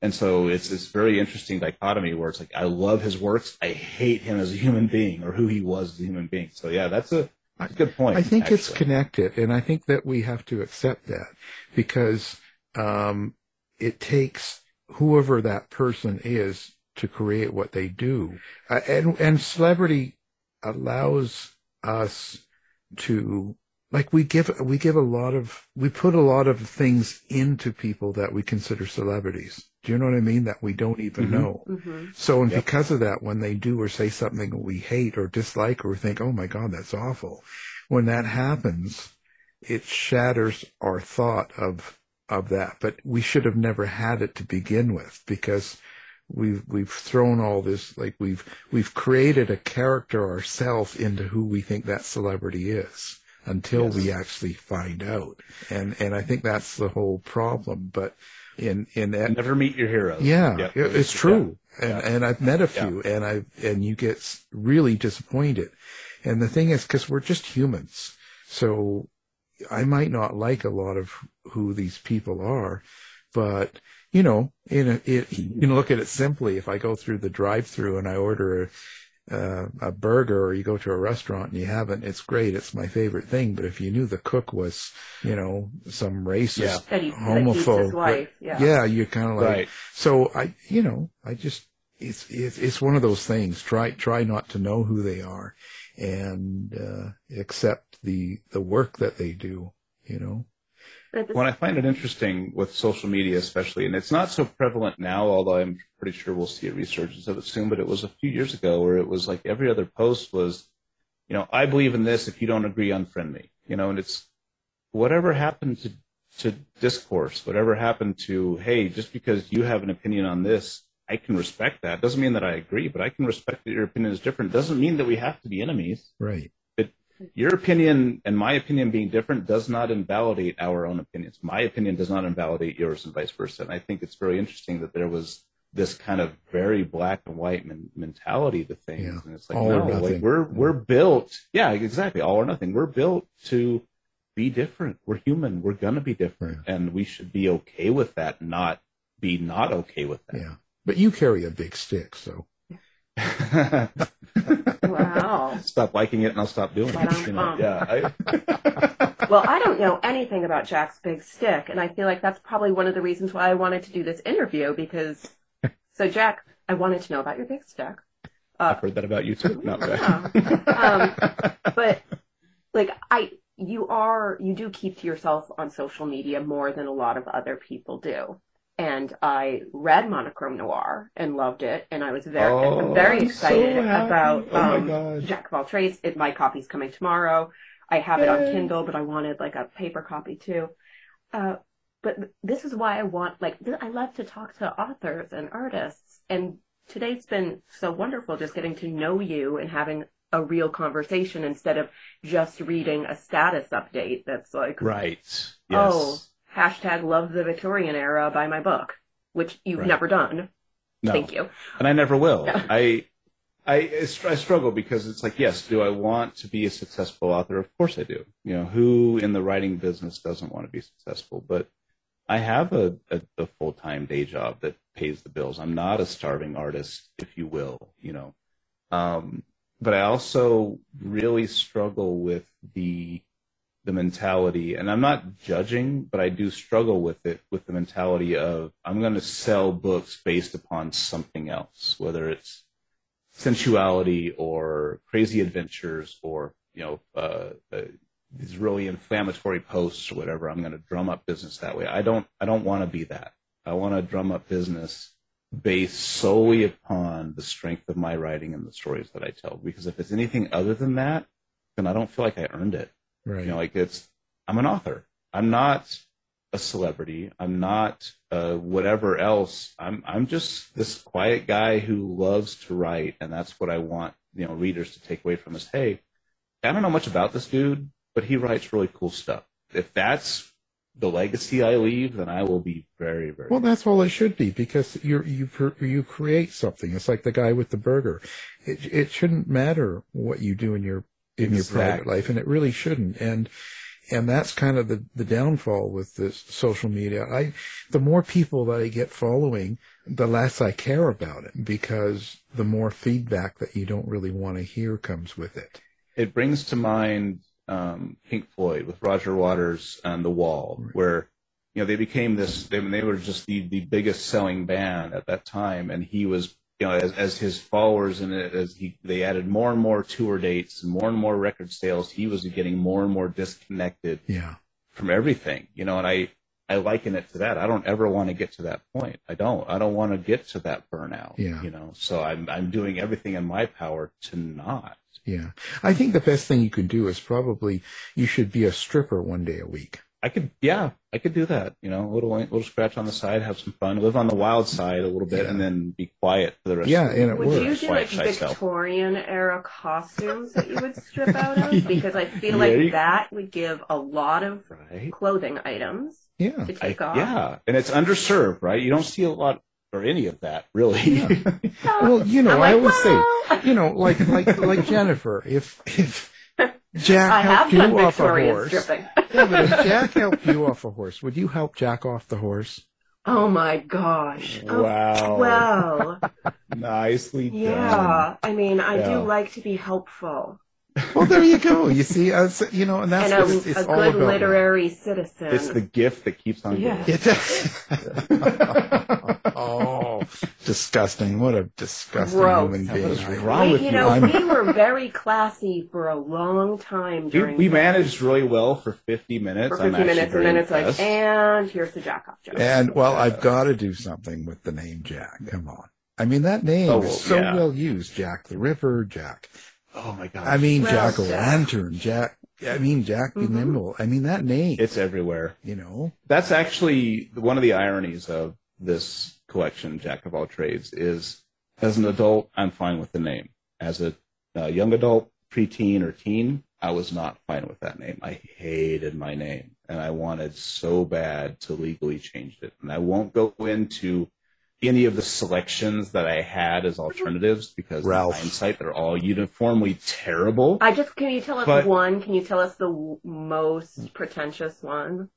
and so it's this very interesting dichotomy where it's like i love his works i hate him as a human being or who he was as a human being so yeah that's a, that's a good point I think it's connected, and I think that we have to accept that because um, it takes whoever that person is to create what they do, uh, and and celebrity allows us to like we give we give a lot of we put a lot of things into people that we consider celebrities. Do you know what I mean? That we don't even Mhm. know. Mhm. So, and Yep. because of that, when they do or say something we hate or dislike or think, oh my God, that's awful, when that happens, it shatters our thought of of that. But we should have never had it to begin with because we've we've thrown all this like we've we've created a character ourselves into who we think that celebrity is until we actually find out. And and I think that's the whole problem. But in in that never meet your heroes yeah, Yep. it's true. And Yeah. and I've met a Yeah. few, and I and you get really disappointed. And the thing is, because we're just humans, so I might not like a lot of who these people are, but you know, in a, it, you can look at it simply. If I go through the drive-through and I order a uh, a burger, or you go to a restaurant and you haven't, it's great. It's my favorite thing. But if you knew the cook was, you know, some racist, That he- homophobe, beats his wife, yeah. yeah, you're kind of like, Right. so I, you know, I just, it's, it's, it's one of those things. Try, try not to know who they are and, uh, accept the, the work that they do, you know? What I find it interesting with social media, especially, and it's not so prevalent now, although I'm pretty sure we'll see a resurgence of it soon. But it was a few years ago where it was like every other post was, you know, I believe in this. If you don't agree, unfriend me. You know, and it's whatever happened to to discourse, whatever happened to, hey, just because you have an opinion on this, I can respect that. Doesn't mean that I agree, but I can respect that your opinion is different. Doesn't mean that we have to be enemies Right. But your opinion and my opinion being different does not invalidate our own opinions. My opinion does not invalidate yours and vice versa. And I think it's very interesting that there was this kind of very black and white men- mentality to things. Yeah. And it's like, All no, like we're, we're built. Yeah, exactly. All or nothing. We're built to be different. We're human. We're going to be different. And we should be okay with that, not be not okay with that. Yeah. But you carry a big stick, so. Wow. Stop liking it and I'll stop doing it. You know? Yeah. I, well, I don't know anything about Jack's big stick, and I feel like that's probably one of the reasons why I wanted to do this interview because. So, Jack, I wanted to know about your big stick. I've heard that about you too. No, um, but like I, you are, you do keep to yourself on social media more than a lot of other people do. And I read Monochrome Noir and loved it, and I was very, Oh, very I'm excited so about Oh um, Jack of all trades. It, my copy's coming tomorrow. I have it on Kindle, but I wanted like a paper copy too. Uh, but this is why I want like th- I love to talk to authors and artists, and today's been so wonderful just getting to know you and having a real conversation instead of just reading a status update that's like, Right. Yes. oh, hashtag love the Victorian era by my book, which you've Right. never done. No. Thank you. and I never will. Yeah. I, I, I I struggle because it's like, yes, do I want to be a successful author? Of course I do. You know, who in the writing business doesn't want to be successful? But I have a, a, a full time day job that pays the bills. I'm not a starving artist, if you will. You know, um, but I also really struggle with the the mentality, and I'm not judging, but I do struggle with it with the mentality of I'm going to sell books based upon something else, whether it's sensuality or crazy adventures or you know uh, uh, these really inflammatory posts or whatever. I'm going to drum up business that way. I don't I don't want to be that. I want to drum up business based solely upon the strength of my writing and the stories that I tell. Because if it's anything other than that, then I don't feel like I earned it. Right. You know, like it's I'm an author. I'm not a celebrity. I'm not uh, whatever else. I'm I'm just this quiet guy who loves to write, and that's what I want you know readers to take away from this. Hey, I don't know much about this dude, but he writes really cool stuff. If that's the legacy I leave, then I will be very very. Well, that's all it should be because you you you create something. It's like the guy with the burger. It it shouldn't matter what you do in your in your private life, and it really shouldn't. And and that's kind of the the downfall with this social media. I the more people that I get following, the less I care about it because the more feedback that you don't really want to hear comes with it. it brings to mind um, Pink Floyd with Roger Waters and The Wall, where you know they became this. They, they were just the the biggest selling band at that time, and he was you know as as his followers and as he they added more and more tour dates and more and more record sales, he was getting more and more disconnected Yeah. from everything. You know, and I. I liken it to that. I don't ever want to get to that point. I don't. I don't want to get to that burnout. Yeah. You know, so I'm I'm doing everything in my power to not. Yeah. I think the best thing you can do is probably you should be a stripper one day a week. I could, yeah, I could do that. You know, a little little scratch on the side, have some fun, live on the wild side a little bit, and then be quiet for the rest. Yeah, of the and it Would you works. do like Quiet shy Victorian era costumes that you would strip out of? Because I feel Yeah, like you- that would give a lot of Right. clothing items Yeah. to I, off. yeah, and it's underserved, right? You don't see a lot or any of that really. Well, you know, I'm I always well- say, you know, like like like Jennifer, if if Jack I have helped you done off a horse, stripping. yeah, but if Jack helped you off a horse, would you help Jack off the horse? Oh my gosh. Oh, Wow. well, Nicely done. yeah. I mean, I Yeah. do like to be helpful Well, there you go. You see, uh, so- you know, and that's and a, it's, it's a all good about. literary citizen. It's the gift that keeps on Yeah. giving. It- oh, disgusting! What a disgusting Gross. human being! is wrong we, with you you? know, I'm- we were very classy for a long time We, during we managed really well for 50 minutes. for I'm 50 minutes, and then it's like, and here's the jack off joke. And well, I've got to do something with the name Jack. Come on. I mean, that name Oh, is so yeah. well used. Jack the Ripper, Jack. oh my god, I mean, Well, Jack o' Lantern, Jack. I mean, Jack the Mhm. Nimble. I mean, that name. it's everywhere. you know. That's actually one of the ironies of this collection, Jack of All Trades, is as an adult, I'm fine with the name. As a uh, young adult, preteen, or teen, I was not fine with that name. I hated my name, and I wanted so bad to legally change it. And I won't go into any of the selections that I had as alternatives because Ralph. in hindsight, they're all uniformly terrible. I just can you tell us But- one? Can you tell us the w- most pretentious one?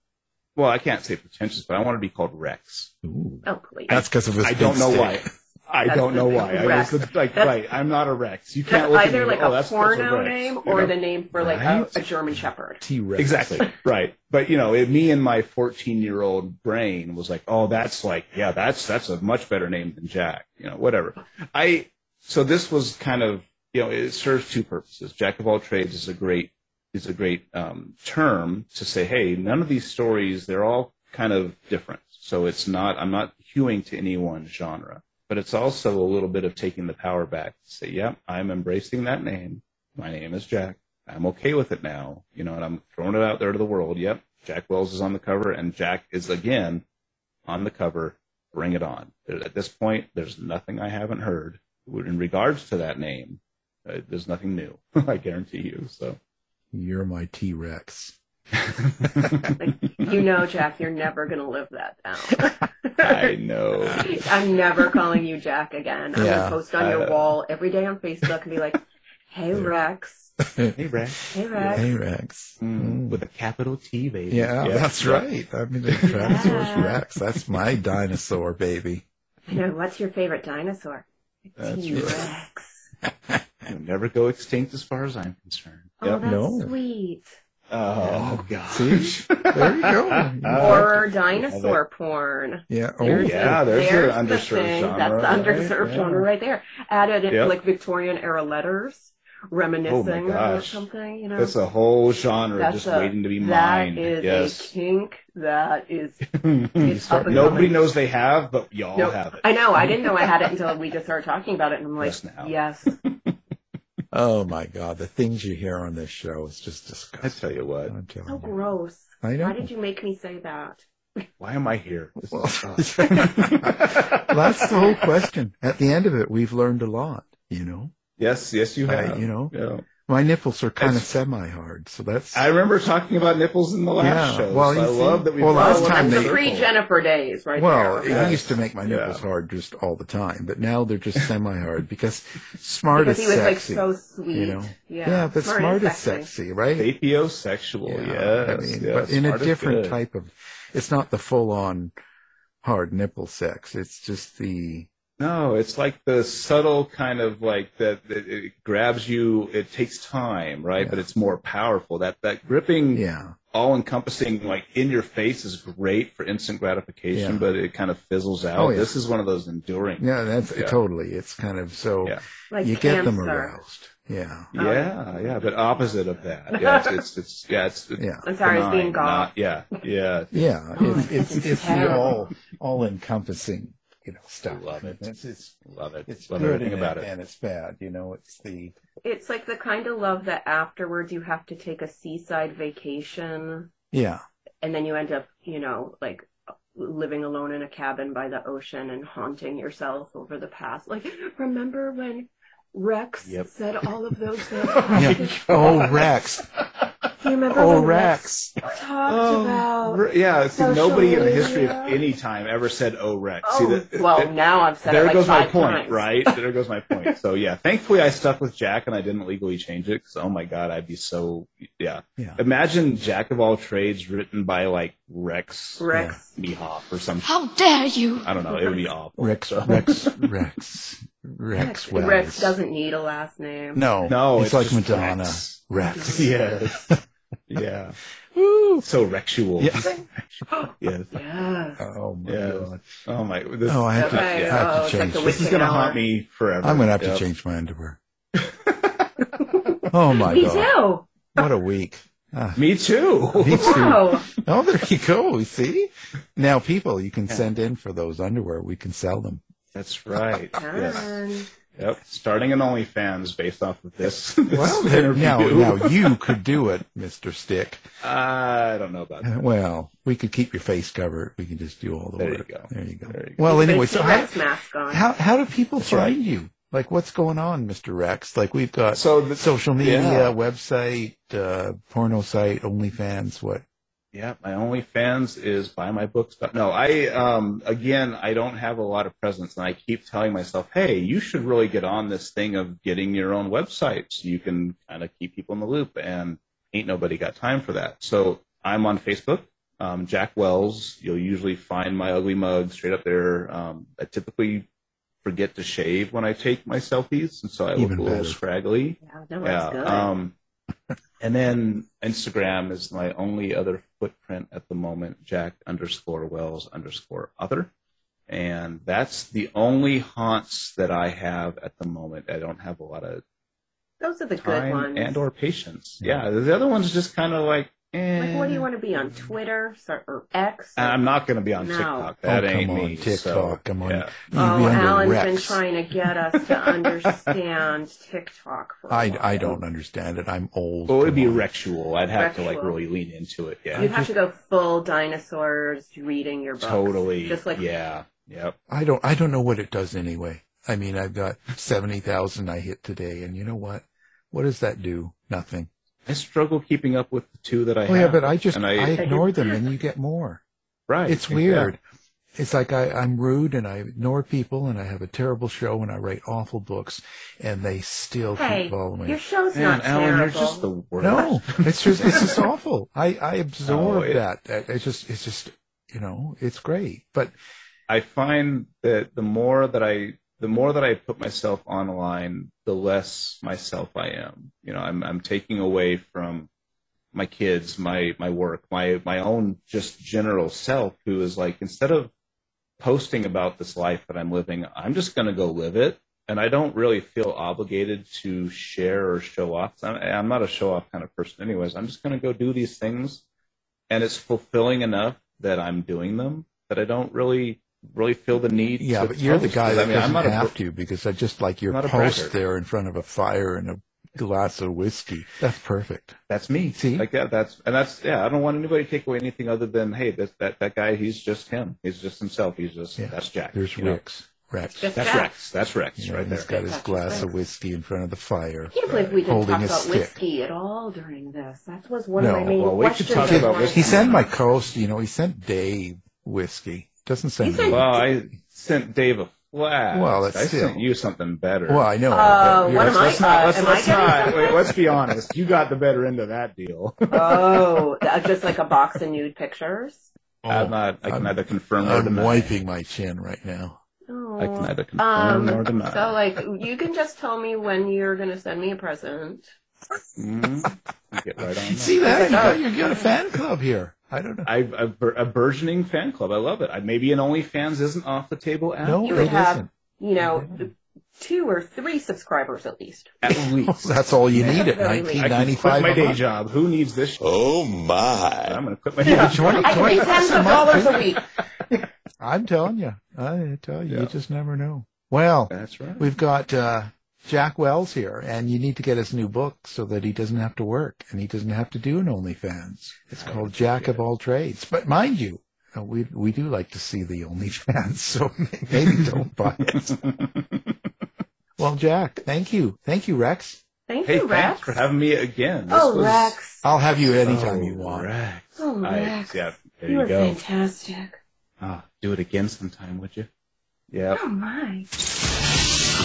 Well, I can't say pretentious, but I want to be called Rex. Ooh. Oh please. That's because of his. I don't know stick. why. I That's don't know big why. I was like, That's, right, I'm not a Rex. You That's can't look at either me like oh, a that's, that's porno Rex," name you or know? the name for like Right? a, a German Shepherd. T-Rex. Exactly. right. But you know, it, me and my 14 year old brain was like, oh, that's like, yeah, that's that's a much better name than Jack. You know, whatever. I so this was kind of you know it serves two purposes. Jack of all trades is a great is a great um, term to say, hey, none of these stories they're all kind of different. So it's not I'm not hewing to any one genre, but it's also a little bit of taking the power back to say, yep, I'm embracing that name. My name is Jack. I'm okay with it now, you know, and I'm throwing it out there to the world. Yep, Jack Wells is on the cover, and Jack is again on the cover bring it on. At this point, there's nothing I haven't heard in regards to that name. Uh, there's nothing new. I guarantee you. So You're my T Rex. You know, Jack, you're never going to live that down. I know. I'm never calling you Jack again. I'm Yeah. going to post on your I know. wall every day on Facebook and be like, hey, Rex. Hey Rex. Hey, Rex. Hey Rex. Mm, with a capital T, baby. Yeah, that's right. I mean, the Tyrannosaurus Yeah. Rex. That's my dinosaur baby. I know, what's your favorite dinosaur? That's T-Rex. You'll never go extinct as far as I'm concerned. Oh, Yep. that's No. sweet. Oh, gosh. See? There you go. Horror dinosaur porn. Yeah. Oh, There's yeah, the- there's the the underserved thing. genre, That's the right? underserved Yeah. genre right there. Added in Yep. like Victorian era letters, oh, reminiscing or something. You know, That's a whole genre That's just a- waiting to be that mined. is yes. a kink. That is. Start- Nobody coming. knows they have, but y'all No, have it. I know. I didn't know I had it until we just started talking about it, and I'm like, Just yes. Oh my God, the things you hear on this show is just disgusting. I tell you what. I'm telling So you. gross. I know. Why did you make me say that? Why am I here? Well, that's the whole question. At the end of it, we've learned a lot. You know, yes, yes, you I- have. you know, Yeah. My nipples are kind of semi-hard, so that's. I remember talking about nipples in the last Yeah, show. well, so you I see- love that we well, last it time That's they- the pre Jennifer days, right well, there. it Yes. used to make my nipples Yeah. hard just all the time, but now they're just semi-hard because smart because is he was like so sweet. you know, Yeah, yeah but Smart smart, is is sexy, right? Sapiosexual, yes. I mean, yes, but in a different type of. It's not the full-on hard nipple sex. It's just the No, it's like the subtle kind of like that, that it grabs you. It takes time, right? Yeah. But it's more powerful. That that gripping, yeah. all encompassing, like in your face is great for instant gratification, Yeah. but it kind of fizzles out. Oh, yeah. This is one of those enduring. Yeah, that's Yeah. totally. It's kind of so Yeah. Like you get them aroused. Oh, yeah. Yeah, yeah, but opposite of that. Yeah, it's it's, it's yeah, it's, it's Yeah. I'm sorry, I being benign, not- goth. Yeah, yeah. Yeah, Oh, it's it's it's it's all all encompassing, you know, stuff. Love it. It's it's Love it. it's Love good everything and, about it. and it's bad. You know, it's the It's like the kind of love that afterwards you have to take a seaside vacation yeah and then you end up, you know, like living alone in a cabin by the ocean and haunting yourself over the past. Like, remember when Rex Yep. said all of those yeah. Oh Rex, Do you remember oh when Rex. Rex talked oh, about Re- yeah, see, social nobody in the history of media? any time ever said "Oh Rex." Oh, see, that, well, that- now I've said there it like goes my five point, times. right? There goes my point. So yeah, thankfully I stuck with Jack and I didn't legally change it because oh my god, I'd be so yeah. Yeah. Imagine Jack of all trades written by like Rex Rex. Mehoff or something. How dare you! I don't know. It would be awful. Rex So- Rex Rex Rex Wells. Rex doesn't need a last name. No, No, it's, it's like Madonna. Rex. Rex. yes. yeah. So Rexual. Yeah. yes. Yes. Oh my Yes. god. Oh my. This, Oh, I have to. Okay, I have oh, to it's like change. the this. this is gonna haunt me forever. I'm gonna have to change my underwear. oh my Me god! Me too. What a week. Ah, Me too. me too. Wow. Oh, there you go. See, now people, you can send in for those underwear. We can sell them. That's right. yes. Yep. Starting an OnlyFans based off of this. this Well, there, now, now you could do it, Mister Stick. I don't know about that. Well, we could keep your face covered. We can just do all the There you work. go. There you go. There you go. Well, anyway, so how, mask on. how how do people That's right. find you? Like, what's going on, Mister Rex? Like, we've got So the, social media, yeah. website, uh, porno site, OnlyFans. What? Yeah, my OnlyFans is buy my books. No, I um again I don't have a lot of presence, and I keep telling myself, hey, you should really get on this thing of getting your own website so you can kind of keep people in the loop. And ain't nobody got time for that. So I'm on Facebook, um, Jack Wells. You'll usually find my ugly mug straight up there. Um, I typically forget to shave when I take my selfies, and so I look Even a little better. scraggly. Yeah, no, that's good. Um, and then Instagram is my only other footprint at the moment, Jack underscore Wells underscore other. And that's the only haunts that I have at the moment. I don't have a lot of Those are the good ones. and or patience. Yeah, the other one's just kind of like. Like, what do you want to be on Twitter so- or X? And I'm not going to be on No. TikTok. Oh, that oh, ain't on, me. TikTok. so, come on. yeah. Oh, under Alan's Rex. been trying to get us to understand TikTok for a I, while. I don't understand it. I'm old. Well, it would be on. Rexual. I'd have to like really lean into it. Yeah. You'd have to go full dinosaurs reading your books. Totally. Just like yeah. Yep. I don't I don't know what it does anyway. I mean, I've got 70,000 I hit today and you know what? What does that do? Nothing. I struggle keeping up with the two that I Oh have. yeah, but I just and I, ignore them and you get more. right. It's weird. It's like I, I'm rude and I ignore people and I have a terrible show and I write awful books and they still Hey, keep following. your show's Man, not Alan, terrible. you're just the worst. No, it's just it's just awful. I I absorb No, it- that. That- It's just it's just you know it's great. But I find that the more that I the more that I put myself online, the less myself I am. You know, I'm I'm taking away from my kids, my my work, my my own just general self who is like instead of posting about this life that I'm living, I'm just going to go live it and I don't really feel obligated to share or show off. I'm, I'm not a show off kind of person anyways. I'm just going to go do these things and it's fulfilling enough that I'm doing them that I don't really really feel the need. yeah, to but you're the post, guy 'cause, that I mean, doesn't I'm not a have br- to because I just like your post there in front of a fire and a glass of whiskey. That's perfect. That's me. See? like that. That's and that's yeah. I don't want anybody to take away anything other than hey, that that that guy. He's just him. He's just himself. He's just Yeah. that's Jack. There's you know? Rex. Rex. That's Jack. Rex. That's Rex You know, right and there. he's got his glass Rex. of whiskey in front of the fire. I can't believe we didn't talk about stick. whiskey at all during this. That was one No, of my main well, we could questions. talk about whiskey. He sent know. my coast, you know, he sent Dave whiskey. Doesn't send He me. Well, I sent Dave a flash. Well, I still- sent you something better. Well, I know. Uh, what am I- Let's not. Let's, am let's getting not. Wait, let's be honest. You got the better end of that deal. Oh, uh, just like a box of nude pictures. I'm not. I can I'm- neither confirm nor I'm deny. wiping my chin right now. Oh. I can neither confirm Um, nor deny. so like you can just tell me when you're gonna send me a present. Mhm. Get right on. that. See that? You got, you got a fan club here. I don't know. I, a, bur- a burgeoning fan club. I love it. I, maybe an OnlyFans isn't off the table at, No, You it would have, isn't. you know, two or three subscribers at least. at least. That's all you need at Very least. I 1995 quit my a day month. job. Who needs this? Shit? Oh my. I'm going to quit my day Yeah, job. 20, I pay tens of dollars a week. I'm telling you. I tell you, Yeah. you just never know. Well, That's right. we've got uh, Jack Wells here, and you need to get his new book so that he doesn't have to work and he doesn't have to do an OnlyFans. It's called Jack of All Trades. But mind you, uh, we we do like to see the OnlyFans, so maybe don't buy it. Well, Jack, thank you, thank you, Rex. Thank Hey, you, Rex. for having me again. This oh, was- Rex. I'll have you anytime Oh, you want. Rex. Oh, I- Rex. yeah, there you you were go. fantastic. Ah, do it again sometime, would you? Yeah. Oh my.